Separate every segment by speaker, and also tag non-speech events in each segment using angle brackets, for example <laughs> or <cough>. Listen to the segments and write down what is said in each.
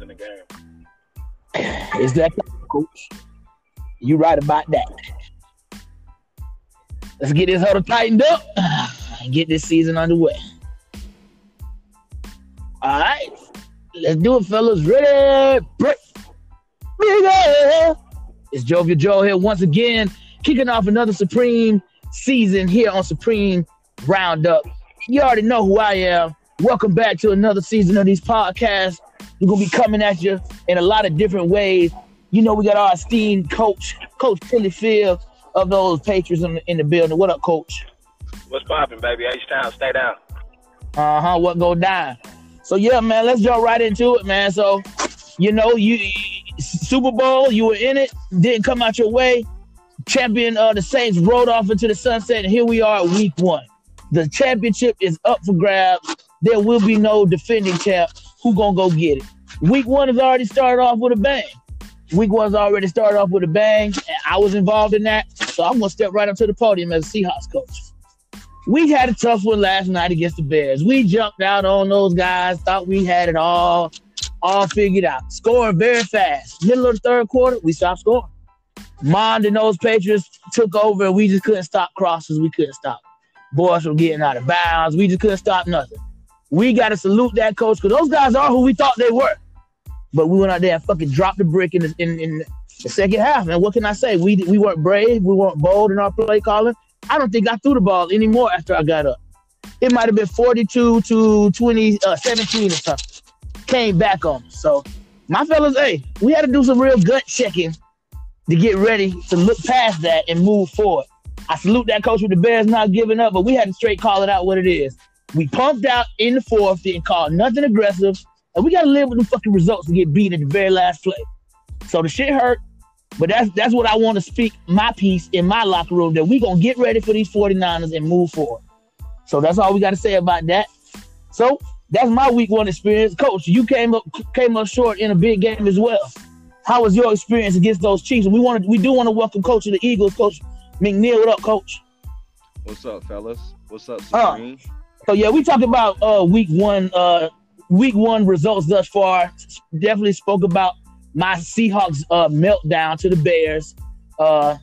Speaker 1: in the game.
Speaker 2: Is that coach? You right about that. Let's get this huddle tightened up and <sighs> get this season underway. All right. Let's do it, fellas. Ready? Break. It's Jovial Joe here once again, kicking off another Supreme season here on Supreme Roundup. You already know who I am. Welcome back to another season of these podcasts. We're gonna be coming at you in a lot of different ways. You know, we got our esteemed coach, Coach Tilly Field of those Patriots in the, in the building. What up, Coach?
Speaker 1: What's popping, baby? H Town, stay down.
Speaker 2: Uh huh. What go down? So yeah, man. Let's jump right into it, man. So, you know, you Super Bowl, you were in it, didn't come out your way. Champion uh, the Saints rode off into the sunset, and here we are, week one. The championship is up for grabs. There will be no defending champ. Who gonna go get it? Week one has already started off with a bang. Week one's already started off with a bang, and I was involved in that. So I'm gonna step right up to the podium as a Seahawks coach. We had a tough one last night against the Bears. We jumped out on those guys, thought we had it all, all figured out. Scoring very fast. Middle of the third quarter, we stopped scoring. Mond and those Patriots took over, and we just couldn't stop crosses. We couldn't stop boys from getting out of bounds. We just couldn't stop nothing. We got to salute that coach because those guys are who we thought they were. But we went out there and fucking dropped the brick in the, in, in the second half. And what can I say? We we weren't brave. We weren't bold in our play calling. I don't think I threw the ball anymore after I got up. It might have been 42 to 20, uh, 17 or something. Came back on us. So, my fellas, hey, we had to do some real gut checking to get ready to look past that and move forward. I salute that coach with the Bears not giving up, but we had to straight call it out what it is. We pumped out in the fourth, didn't call nothing aggressive, and we got to live with the fucking results and get beat at the very last play. So the shit hurt, but that's that's what I want to speak my piece in my locker room that we gonna get ready for these 49ers and move forward. So that's all we got to say about that. So that's my week one experience. Coach, you came up came up short in a big game as well. How was your experience against those Chiefs? And we want to we do want to welcome Coach of the Eagles, Coach McNeil. What up, Coach?
Speaker 3: What's up, fellas? What's up,
Speaker 2: Uh,
Speaker 3: Supreme?
Speaker 2: So yeah, we talked about uh week one, uh week one results thus far. Definitely spoke about my Seahawks uh meltdown to the Bears. Uh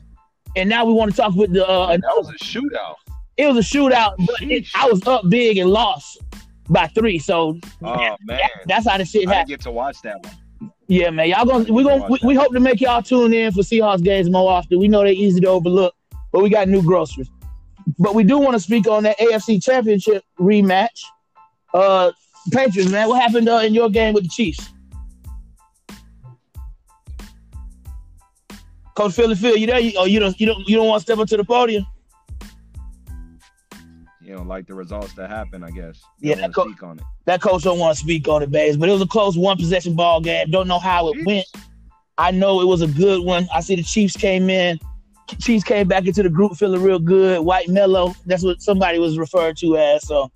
Speaker 2: and now we want to talk with the uh
Speaker 3: that was a shootout.
Speaker 2: it was a shootout, but it, I was up big and lost by three. So
Speaker 3: Oh man,
Speaker 2: that's how the shit happened.
Speaker 3: get to watch that one.
Speaker 2: Yeah, man. Y'all gonna we gonna we, we hope to make y'all tune in for Seahawks games more often. We know they're easy to overlook, but we got new groceries. But we do want to speak on that AFC Championship rematch. Uh, Patriots, man, what happened uh, in your game with the Chiefs? Coach Philly Phil, you there? You, oh, you don't you don't you don't want to step up to the podium?
Speaker 3: You know, like the results that happen, I guess.
Speaker 2: Yeah,
Speaker 3: Don't
Speaker 2: that co-
Speaker 3: speak on it.
Speaker 2: That coach don't want to speak on it, Bays, but it was a close one possession ball game. Don't know how it went. I know it was a good one. I see the Chiefs came in. Chiefs came back into the group feeling real good. White mellow. That's what somebody was referred to as. So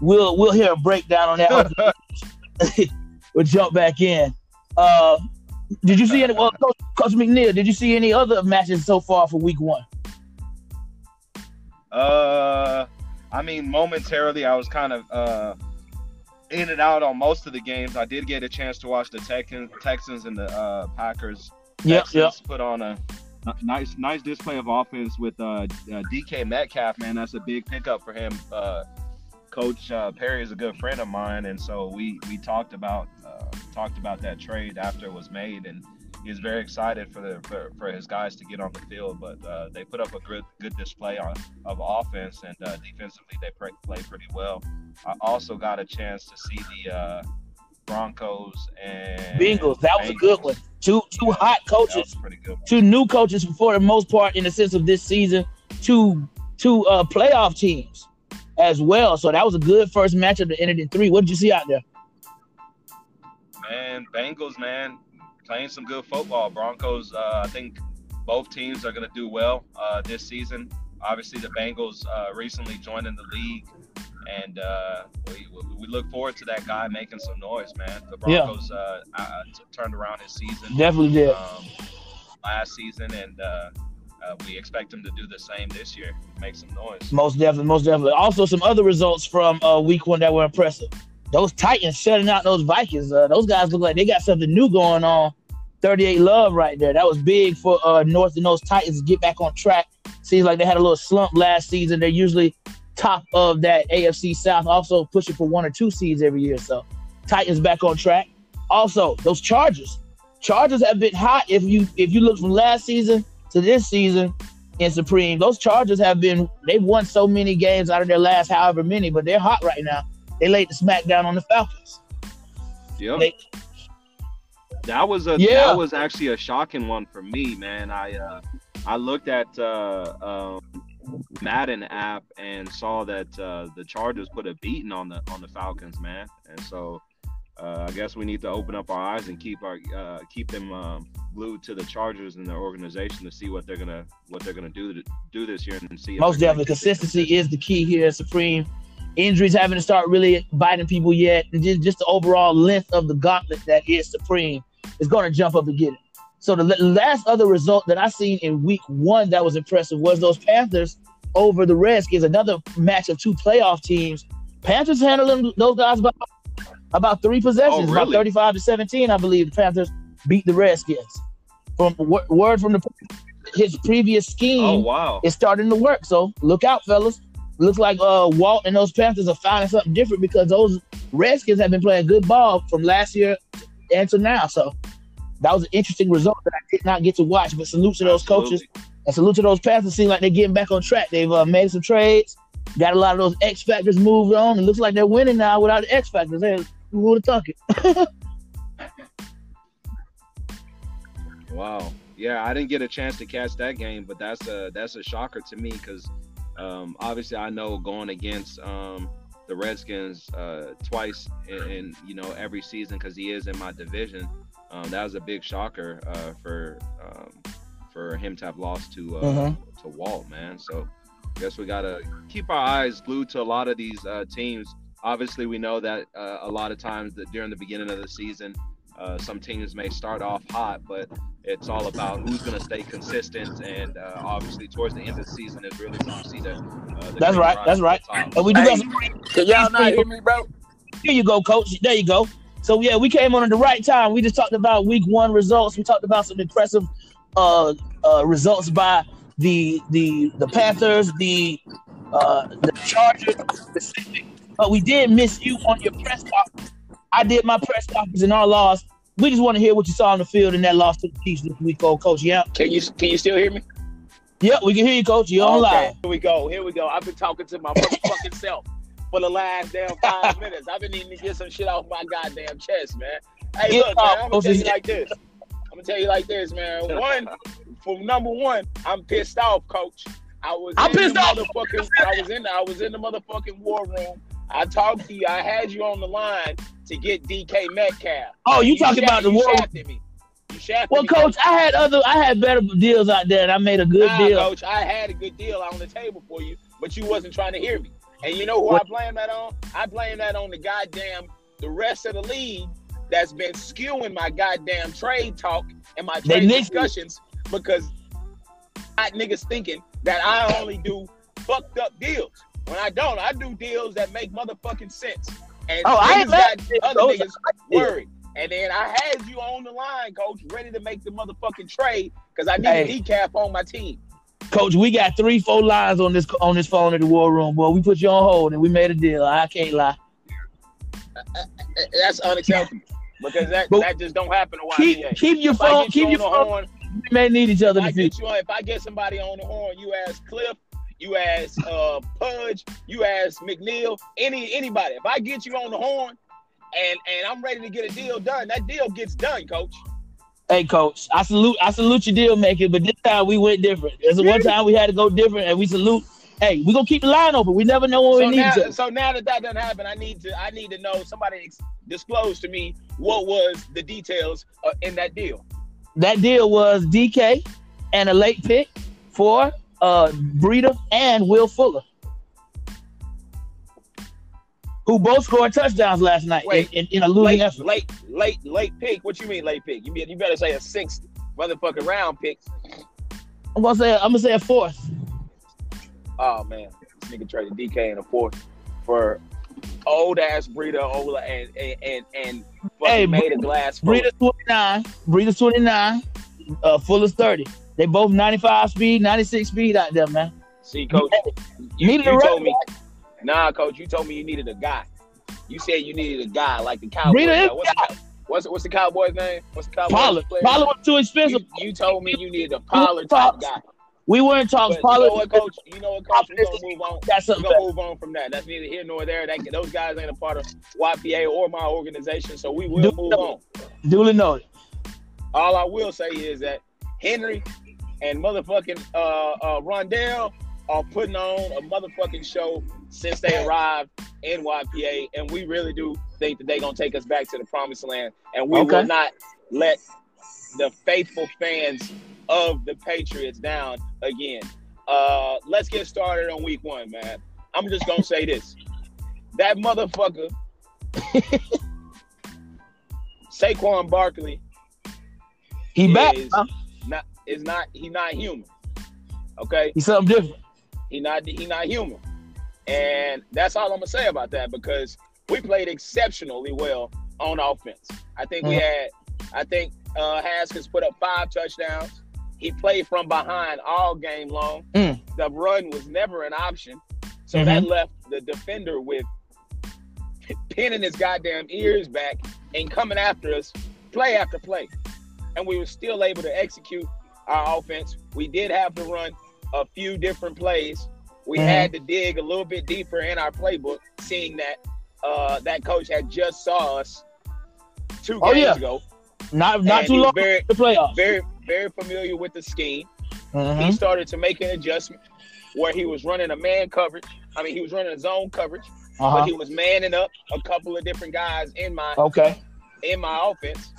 Speaker 2: we'll we'll hear a breakdown on that. <laughs> we'll jump back in. Uh, did you see any? Well, Coach, Coach McNeil, did you see any other matches so far for Week One?
Speaker 3: Uh, I mean, momentarily, I was kind of uh in and out on most of the games. I did get a chance to watch the Texans, Texans and the uh, Packers.
Speaker 2: Yep,
Speaker 3: Texans
Speaker 2: yep.
Speaker 3: put on a nice, nice display of offense with uh, uh, DK Metcalf. Man, that's a big pickup for him. Uh, Coach uh, Perry is a good friend of mine, and so we we talked about uh, talked about that trade after it was made, and he's very excited for the for, for his guys to get on the field. But uh, they put up a good good display on, of offense, and defensively they play, played pretty well. I also got a chance to see the Broncos and
Speaker 2: Bengals. That was a good one. Two two hot
Speaker 3: That
Speaker 2: coaches.
Speaker 3: was a pretty good. One.
Speaker 2: two new coaches for the most part in the sense of this season, two two uh playoff teams as well. So that was a good first matchup that ended in three. What did you see out there?
Speaker 3: Man, Bengals, man, playing some good football. Broncos, uh, I think both teams are going to do well uh, this season. Obviously, the Bengals uh, recently joined in the league, and uh, we, we look forward to that guy making some noise, man. The
Speaker 2: Yeah.
Speaker 3: Broncos uh, uh, t- turned around his season
Speaker 2: Definitely did.
Speaker 3: um, last season, and uh, uh, we expect him to do the same this year, make some noise.
Speaker 2: Most definitely, most definitely. Also, some other results from uh, week one that were impressive. those Titans shutting out those Vikings. Uh, those guys look like they got something new going on. 38 love right there. That was big for uh, North and those Titans to get back on track. Seems like they had a little slump last season. They're usually top of that AFC South, also pushing for one or two seeds every year. So Titans back on track. Also, those Chargers. Chargers have been hot. If you if you look from last season to this season in Supreme, those Chargers have been they've won so many games out of their last however many, but they're hot right now. They laid the smackdown on the Falcons.
Speaker 3: Yep.
Speaker 2: They-
Speaker 3: that was a
Speaker 2: Yeah.
Speaker 3: that was actually a shocking one for me, man. I uh, I looked at uh, um, Madden app and saw that uh, the Chargers put a beating on the on the Falcons, man. And so uh, I guess we need to open up our eyes and keep our uh, keep them um, glued to the Chargers and their organization to see what they're gonna what they're gonna do to, do this year and see.
Speaker 2: Most definitely, consistency is the key here at Supreme. Injuries having to start really biting people yet. Just, just the overall length of the gauntlet that is Supreme is going to jump up and get it. So the last other result that I seen in week one that was impressive was those Panthers over the Redskins. Another match of two playoff teams. Panthers handling those guys about about three possessions,
Speaker 3: Oh,
Speaker 2: about 35 to 17, I believe. The Panthers beat the Redskins. From word from the his previous scheme
Speaker 3: Oh wow!
Speaker 2: it's starting to work. So look out, fellas. Looks like uh, Walt and those Panthers are finding something different because those Redskins have been playing good ball from last year and to now. So that was an interesting result that I did not get to watch. But salute to those coaches and salute to those Panthers. Seem like they're getting back on track. They've uh, made some trades, got a lot of those X factors moved on. It looks like they're winning now without the X factors. Hey, who would have thunk it? <laughs>
Speaker 3: Wow. Yeah, I didn't get a chance to catch that game, but that's a that's a shocker to me because um, obviously I know going against um, the Redskins uh, twice in, in you know every season because he is in my division. Um, that was a big shocker uh, for um, for him to have lost to uh,
Speaker 2: Mhm.
Speaker 3: to Walt, man. So I guess we gotta keep our eyes glued to a lot of these uh, teams. Obviously, we know that uh, a lot of times that during the beginning of the season, uh, some teams may start off hot, but it's all about who's going to stay consistent. And uh, obviously, towards the end of the season, is really when you see the. Uh, the
Speaker 2: That's right, that's right. And we do
Speaker 4: Hey.
Speaker 2: got some
Speaker 4: Can y'all not hear me, bro?
Speaker 2: Here you go, coach. There you go. So yeah, we came on at the right time. We just talked about week one results. We talked about some impressive uh, uh, results by the the the Panthers, the uh, the Chargers specific. But we did miss you on your press conference. I did my press conference in our loss. We just want to hear what you saw on the field in that loss to the Chiefs this week, old coach. Yeah,
Speaker 4: Can you can you still hear me?
Speaker 2: yeah, we can hear you, coach. You're on live.
Speaker 4: Here we go. Here we go. I've been talking to my motherfucking <laughs> self for the last damn five minutes. I've been needing to get some shit off my goddamn chest, man. Hey,
Speaker 2: Get
Speaker 4: look, man, I'm gonna tell you like this. I'm gonna tell you like this, man. <laughs> One, for number one, I'm pissed off, coach. I was
Speaker 2: I'm
Speaker 4: in
Speaker 2: pissed
Speaker 4: the
Speaker 2: off.
Speaker 4: motherfucking I was in the, I was in the motherfucking war room. I talked to you. I had you on the line to get DK Metcalf.
Speaker 2: Oh, you talking about the
Speaker 4: you
Speaker 2: war?
Speaker 4: shafted me. You shafted
Speaker 2: Well, coach, I had other, I had better deals out there, and I made a good
Speaker 4: Nah,
Speaker 2: deal.
Speaker 4: coach, I had a good deal on the table for you, but you wasn't trying to hear me. And you know who I blame that on? I blame that on the goddamn the rest of the league that's been skewing my goddamn trade talk and my trade
Speaker 2: you.
Speaker 4: discussions because I niggas thinking that I only do fucked up deals. When I don't, I do deals that make motherfucking sense. And
Speaker 2: Oh, I
Speaker 4: niggas got other niggas worried. And then I had you on the line, coach, ready to make the motherfucking trade because I need
Speaker 2: Hey.
Speaker 4: a decaf on my team.
Speaker 2: Coach, we got three, four lines on this on this phone at the war room, boy. We put you on hold and we made a deal. I can't lie.
Speaker 4: That's unacceptable because that
Speaker 2: But-
Speaker 4: that just don't happen to
Speaker 2: Keep
Speaker 4: YBA.
Speaker 2: keep your
Speaker 4: If
Speaker 2: phone,
Speaker 4: you
Speaker 2: keep your phone.
Speaker 4: horn,
Speaker 2: We may need each other
Speaker 4: if I get you on, if I get somebody on the horn, you ask Cliff, you ask uh Pudge, you ask McNeil, any anybody. If I get you on the horn and and I'm ready to get a deal done, that deal gets done, coach.
Speaker 2: Hey, coach, I salute I salute your deal making, but this time we went different. There's one time we had to go different, and we salute. Hey, we gonna keep the line open. We never know when
Speaker 4: So
Speaker 2: we need
Speaker 4: now,
Speaker 2: to.
Speaker 4: so now that that doesn't happen, I need to I need to know somebody disclose to me what was the details uh, in that deal.
Speaker 2: That deal was DK and a late pick for uh Breida and Will Fuller, who both scored touchdowns last night
Speaker 4: Wait,
Speaker 2: in, in, in a losing
Speaker 4: late,
Speaker 2: effort.
Speaker 4: late, late, late pick. What you mean late pick? You, be, you better say a sixth motherfucking round pick.
Speaker 2: I'm gonna say I'm gonna say a fourth.
Speaker 4: Oh man, this nigga traded DK in a fourth for old ass Breida Ola and and and, and
Speaker 2: Hey,
Speaker 4: made a glass. foot.
Speaker 2: Breida's 29, Breida's 29, uh, Fuller's 30. They both 95 speed, 96 speed out there, man.
Speaker 4: See, coach, you,
Speaker 2: Needed
Speaker 4: you told me, nah, coach, you told me you needed a guy. You said you needed a guy like the Cowboys. Now, What's, the, what's what's the Cowboys name? What's the Cowboys
Speaker 2: Pollard.
Speaker 4: player?
Speaker 2: Pollard was too expensive.
Speaker 4: You, you told me you needed a Pollard type guy.
Speaker 2: We weren't talking
Speaker 4: But you
Speaker 2: Pollard.
Speaker 4: know what, coach? You know what, coach? We're gonna move on.
Speaker 2: Got
Speaker 4: We're gonna move on from that. That's neither here nor there. That those guys ain't a part of YPA or my organization, so we will
Speaker 2: Do-
Speaker 4: move on.
Speaker 2: Duly noted.
Speaker 4: All I will say is that Henry and motherfucking uh, uh, Rondell are putting on a motherfucking show since they arrived in YPA, and we really do think that they're gonna take us back to the promised land, and we
Speaker 2: Okay.
Speaker 4: will not let the faithful fans of the Patriots down again. Uh, let's get started on week one, man. I'm just gonna say this: that motherfucker, <laughs> Saquon Barkley,
Speaker 2: He back. huh?
Speaker 4: not is not he not human. Okay,
Speaker 2: He's something different.
Speaker 4: he not he not human, and that's all I'm gonna say about that because we played exceptionally well on offense. I think we
Speaker 2: Mhm.
Speaker 4: had, I think uh, Haskins put up five touchdowns. He played from behind all game long.
Speaker 2: Mm.
Speaker 4: The run was never an option, so
Speaker 2: Mhm.
Speaker 4: that left the defender with pinning his goddamn ears back and coming after us play after play. And we were still able to execute our offense. We did have to run a few different plays. We
Speaker 2: Mhm.
Speaker 4: had to dig a little bit deeper in our playbook, seeing that uh, that coach had just saw us two games
Speaker 2: yeah.
Speaker 4: ago.
Speaker 2: Not not too long
Speaker 4: very,
Speaker 2: to playoffs.
Speaker 4: very, very familiar with the scheme.
Speaker 2: Mhm.
Speaker 4: He started to make an adjustment where he was running a man coverage. I mean, he was running a zone coverage, but
Speaker 2: Uh-huh.
Speaker 4: he was manning up a couple of different guys in my
Speaker 2: Okay.
Speaker 4: in my offense,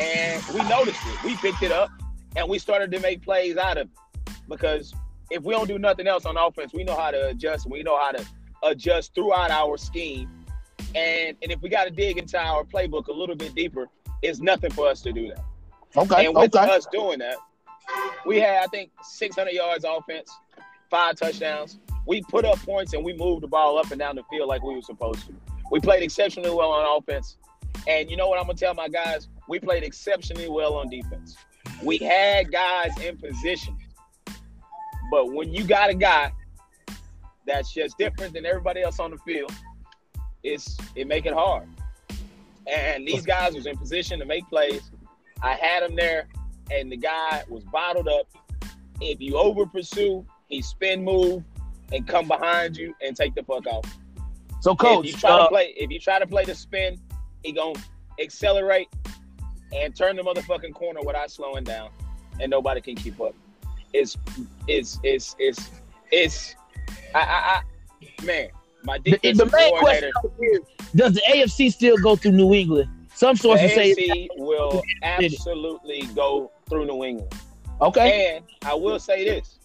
Speaker 4: and we noticed it. We picked it up, and we started to make plays out of it. Because if we don't do nothing else on offense, we know how to adjust. We know how to adjust throughout our scheme, and and if we got to dig into our playbook a little bit deeper, it's nothing for us to do that.
Speaker 2: Okay.
Speaker 4: And with
Speaker 2: Okay.
Speaker 4: us doing that, we had I think 600 yards offense, five touchdowns. We put up points and we moved the ball up and down the field like we were supposed to. We played exceptionally well on offense. And you know what I'm gonna tell my guys? We played exceptionally well on defense. We had guys in position. But when you got a guy that's just different than everybody else on the field, it's it make it hard. And these guys was in position to make plays. I had him there, and the guy was bottled up. If you over pursue, he spin move and come behind you and take the fuck off.
Speaker 2: So coach, if
Speaker 4: you try
Speaker 2: uh,
Speaker 4: to play, if you try to play the spin, he gonna accelerate and turn the motherfucking corner without slowing down, and nobody can keep up. It's it's it's it's it's I I, I man, my
Speaker 2: the, the main question is, does the AFC still go through New England? Some
Speaker 4: The
Speaker 2: sources say
Speaker 4: AFC will absolutely go through New England.
Speaker 2: okay.
Speaker 4: And I will say this.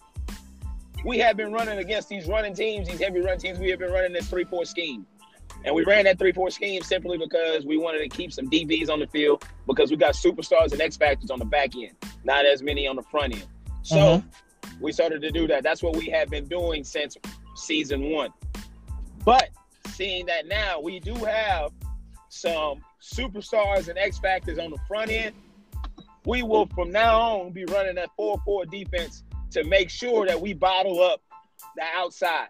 Speaker 4: We have been running against these running teams, these heavy run teams. We have been running this 3 4 scheme. And we ran that 3 4 scheme simply because we wanted to keep some DBs on the field because we got superstars and X Factors on the back end, not as many on the front end. So
Speaker 2: Mhm.
Speaker 4: we started to do that. That's what we have been doing since season one. But seeing that now we do have some superstars and X Factors on the front end, we will from now on be running that 4 4 defense to make sure that we bottle up the outside.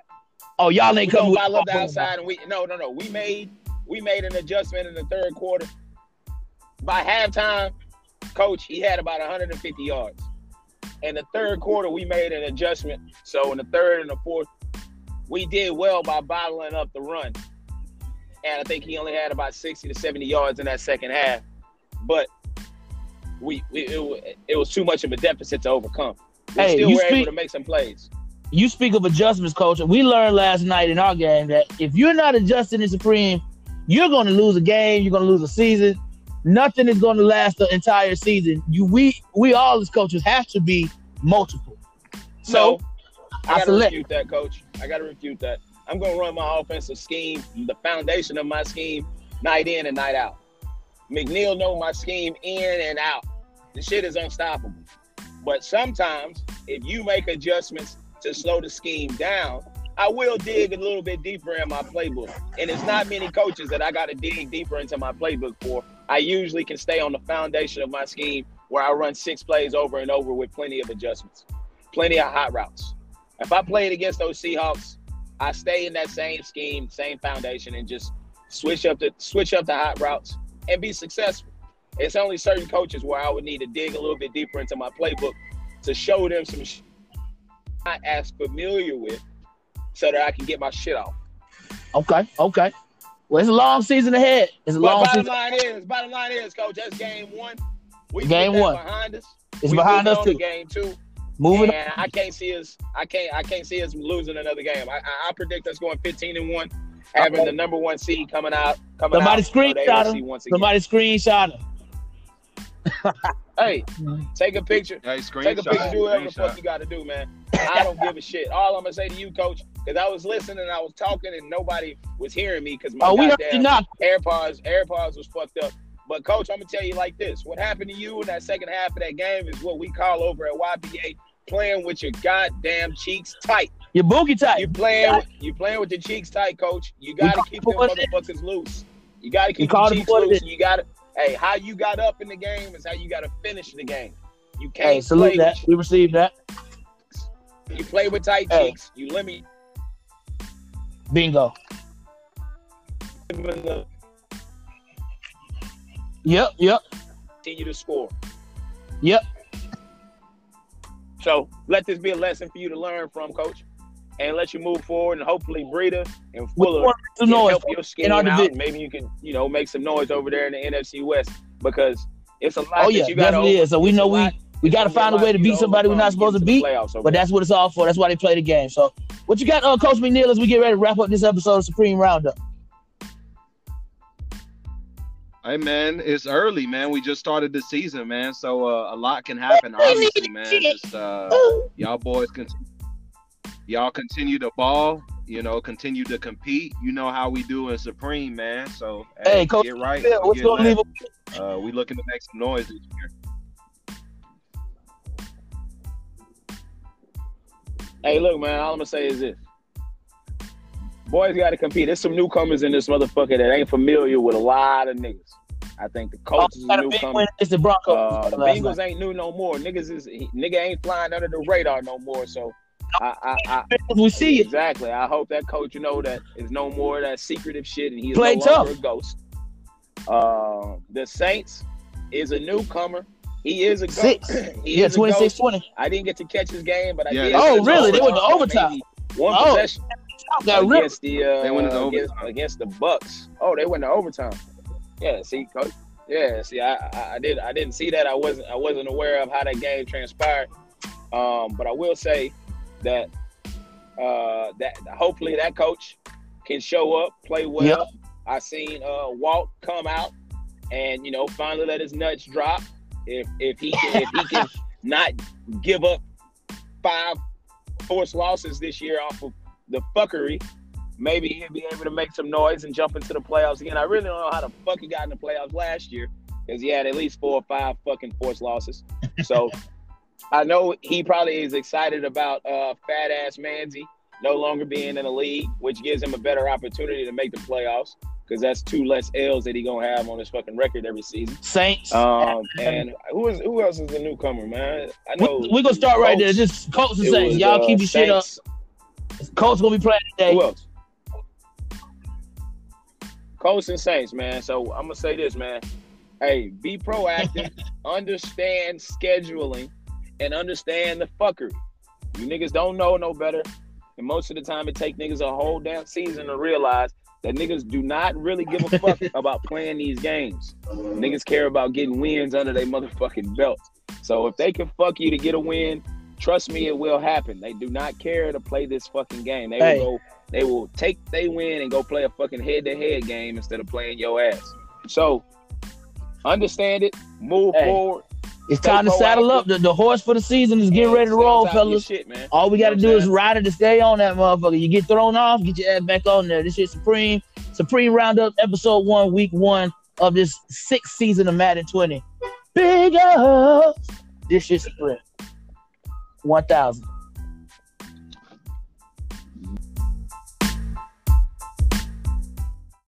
Speaker 2: Oh, y'all ain't coming
Speaker 4: bottle up the outside, and we no no no. We made we made an adjustment in the third quarter. By halftime, coach he had about 150 yards. In the third quarter, we made an adjustment. So in the third and the fourth, we did well by bottling up the run. And I think he only had about 60 to 70 yards in that second half. But we, we it, it was too much of a deficit to overcome. We
Speaker 2: Hey,
Speaker 4: still
Speaker 2: you
Speaker 4: were
Speaker 2: speak-
Speaker 4: able to make some plays.
Speaker 2: You speak of adjustments, coach. We learned last night in our game that if you're not adjusting in Supreme, you're going to lose a game. You're going to lose a season. Nothing is going to last the entire season. You, we, we all as coaches have to be multiple. So
Speaker 4: So I
Speaker 2: I
Speaker 4: gotta
Speaker 2: select.
Speaker 4: refute that, coach. I gotta refute that. I'm gonna run my offensive scheme, the foundation of my scheme, night in and night out. McNeil know my scheme in and out. The shit is unstoppable. But sometimes, if you make adjustments to slow the scheme down, I will dig a little bit deeper in my playbook. And it's not many coaches that I got to dig deeper into my playbook for. I usually can stay on the foundation of my scheme where I run six plays over and over with plenty of adjustments, plenty of hot routes. If I played against those Seahawks, I stay in that same scheme, same foundation, and just switch up the switch up the hot routes and be successful. It's only certain coaches where I would need to dig a little bit deeper into my playbook to show them some I'm not as familiar with, so that I can get my shit off.
Speaker 2: Okay, okay. Well, it's a long season ahead. It's a
Speaker 4: But
Speaker 2: long
Speaker 4: bottom
Speaker 2: season.
Speaker 4: line is, bottom line is, coach, that's game one. We
Speaker 2: Game
Speaker 4: put that
Speaker 2: one.
Speaker 4: behind us.
Speaker 2: It's
Speaker 4: We
Speaker 2: behind us
Speaker 4: on to
Speaker 2: too.
Speaker 4: Game two.
Speaker 2: Moving.
Speaker 4: and I can't see us. I can't. I can't see us losing another game. I, I, I predict us going 15 and one, having
Speaker 2: Okay.
Speaker 4: the number one seed coming out. Coming
Speaker 2: Somebody
Speaker 4: out
Speaker 2: screenshot him. Somebody screenshot him. <laughs> <laughs>
Speaker 4: Hey, take a picture.
Speaker 3: Hey,
Speaker 4: Take a picture. Do whatever the fuck you got to do, man. I don't give a shit. All I'm gonna say to you, coach, because I was listening and I was talking and nobody was hearing me because my
Speaker 2: Oh, we
Speaker 4: goddamn. AirPods, AirPods was fucked up. But coach, I'm gonna tell you like this: what happened to you in that second half of that game is what we call over at YBA playing with your goddamn cheeks tight.
Speaker 2: Your boogie tight.
Speaker 4: You playing, with, you playing with your cheeks tight, coach. You gotta keep them
Speaker 2: what it
Speaker 4: motherfuckers loose. You gotta keep
Speaker 2: it
Speaker 4: cheeks loose. you gotta, hey, how you got up in the game is how you gotta finish the game. You can't
Speaker 2: Hey,
Speaker 4: play
Speaker 2: salute
Speaker 4: with
Speaker 2: that. We received that.
Speaker 4: you play with tight
Speaker 2: Hey.
Speaker 4: cheeks. You limit
Speaker 2: Bingo. Yep, yep,
Speaker 4: continue to score.
Speaker 2: yep.
Speaker 4: So let this be a lesson for you to learn from, coach, and let you move forward. And hopefully, Breida and Fuller can
Speaker 2: know
Speaker 4: help your scheme out.
Speaker 2: division.
Speaker 4: Maybe you can, you know, make some noise over there in the NFC West because it's a lot.
Speaker 2: Oh
Speaker 4: that
Speaker 2: yeah,
Speaker 4: you gotta
Speaker 2: definitely
Speaker 4: over-
Speaker 2: is. So we
Speaker 4: it's
Speaker 2: know we
Speaker 4: lot-
Speaker 2: we got to find a way to beat somebody we're not supposed to beat.
Speaker 4: playoffs over
Speaker 2: But that's what it's all for. That's why they play the game. So what you got, uh, Coach McNeil, as we get ready to wrap up this episode of Supreme Roundup?
Speaker 3: Hey man, it's early, man. We just started the season, man. So uh, a lot can happen, obviously, man. Just uh, y'all boys continue, y'all continue to ball. You know, continue to compete. You know how we do in Supreme, man. So
Speaker 2: Hey, Coach
Speaker 3: get right.
Speaker 2: Phil, what's
Speaker 3: get
Speaker 2: going to leave?
Speaker 3: left. Uh, we looking to make some noise this year.
Speaker 4: Hey, look, man. All I'm gonna say is this: boys got to compete. There's some newcomers in this motherfucker that ain't familiar with a lot of niggas. I think the
Speaker 2: Oh,
Speaker 4: coach is a
Speaker 2: got a big
Speaker 4: newcomer.
Speaker 2: against the Broncos.
Speaker 4: Uh, the Bengals ain't new no more. Niggas is nigga ain't flying under the radar no more. So I, I, I
Speaker 2: we see
Speaker 4: exactly. I hope that coach you know that is no more that secretive shit and he's
Speaker 2: Play
Speaker 4: no longer a ghost. Uh, the Saints is a newcomer. He is a ghost.
Speaker 2: Six. <clears throat>
Speaker 4: he
Speaker 2: Yeah,
Speaker 4: is
Speaker 2: 26 20.
Speaker 4: I didn't get to catch his game, but I
Speaker 3: Yeah,
Speaker 4: did.
Speaker 2: Oh,
Speaker 3: went
Speaker 2: really? They went to
Speaker 3: overtime.
Speaker 2: overtime.
Speaker 4: Maybe One
Speaker 2: Oh.
Speaker 4: possession
Speaker 2: Got ripped.
Speaker 4: against the uh,
Speaker 3: They went to
Speaker 4: against,
Speaker 3: overtime.
Speaker 4: against the Bucks. Oh, they went to overtime. Yeah, see, coach. Yeah, see, I, I, I did I didn't see that. I wasn't I wasn't aware of how that game transpired. Um, but I will say that uh, that hopefully that coach can show up, play well.
Speaker 2: Yep.
Speaker 4: I seen uh, Walt come out and you know finally let his nuts drop. If if he can if he can not give up five forced losses this year off of the fuckery, maybe he'll be able to make some noise and jump into the playoffs again. I really don't know how the fuck he got in the playoffs last year because he had at least four or five fucking forced losses. So <laughs> I know he probably is excited about uh, fat ass Manzi no longer being in the league, which gives him a better opportunity to make the playoffs because that's two less L's that he gonna have on his fucking record every season.
Speaker 2: Saints.
Speaker 4: Um, <laughs> and who is who else is the newcomer, man? I know
Speaker 2: We're going to start right there. Just Colts and
Speaker 4: It
Speaker 2: Saints.
Speaker 4: was,
Speaker 2: Y'all
Speaker 4: uh,
Speaker 2: keep your shit up. Colts going to be playing today.
Speaker 4: Who else? Colts and Saints, man. So I'm gonna say this, man. Hey, be proactive, <laughs> understand scheduling, and understand the fuckery. You niggas don't know no better, and most of the time it take niggas a whole damn season to realize that niggas do not really give a fuck <laughs> about playing these games. Niggas care about getting wins under their motherfucking belt. So if they can fuck you to get a win, trust me, it will happen. They do not care to play this fucking game. They
Speaker 2: Hey.
Speaker 4: will go they will take they win and go play a fucking head to head game instead of playing your ass. So understand it, move
Speaker 2: Hey.
Speaker 4: forward.
Speaker 2: It's time to saddle up. The, the horse for the season is getting ready to roll,
Speaker 4: top of your
Speaker 2: fellas.
Speaker 4: Shit, man.
Speaker 2: All we got to do is ride it to stay on that motherfucker. You get thrown off, get your ass back on there. This shit Supreme. Supreme Roundup, episode one, week one of this sixth season of Madden 20. Big ups. This shit Supreme. 1,000.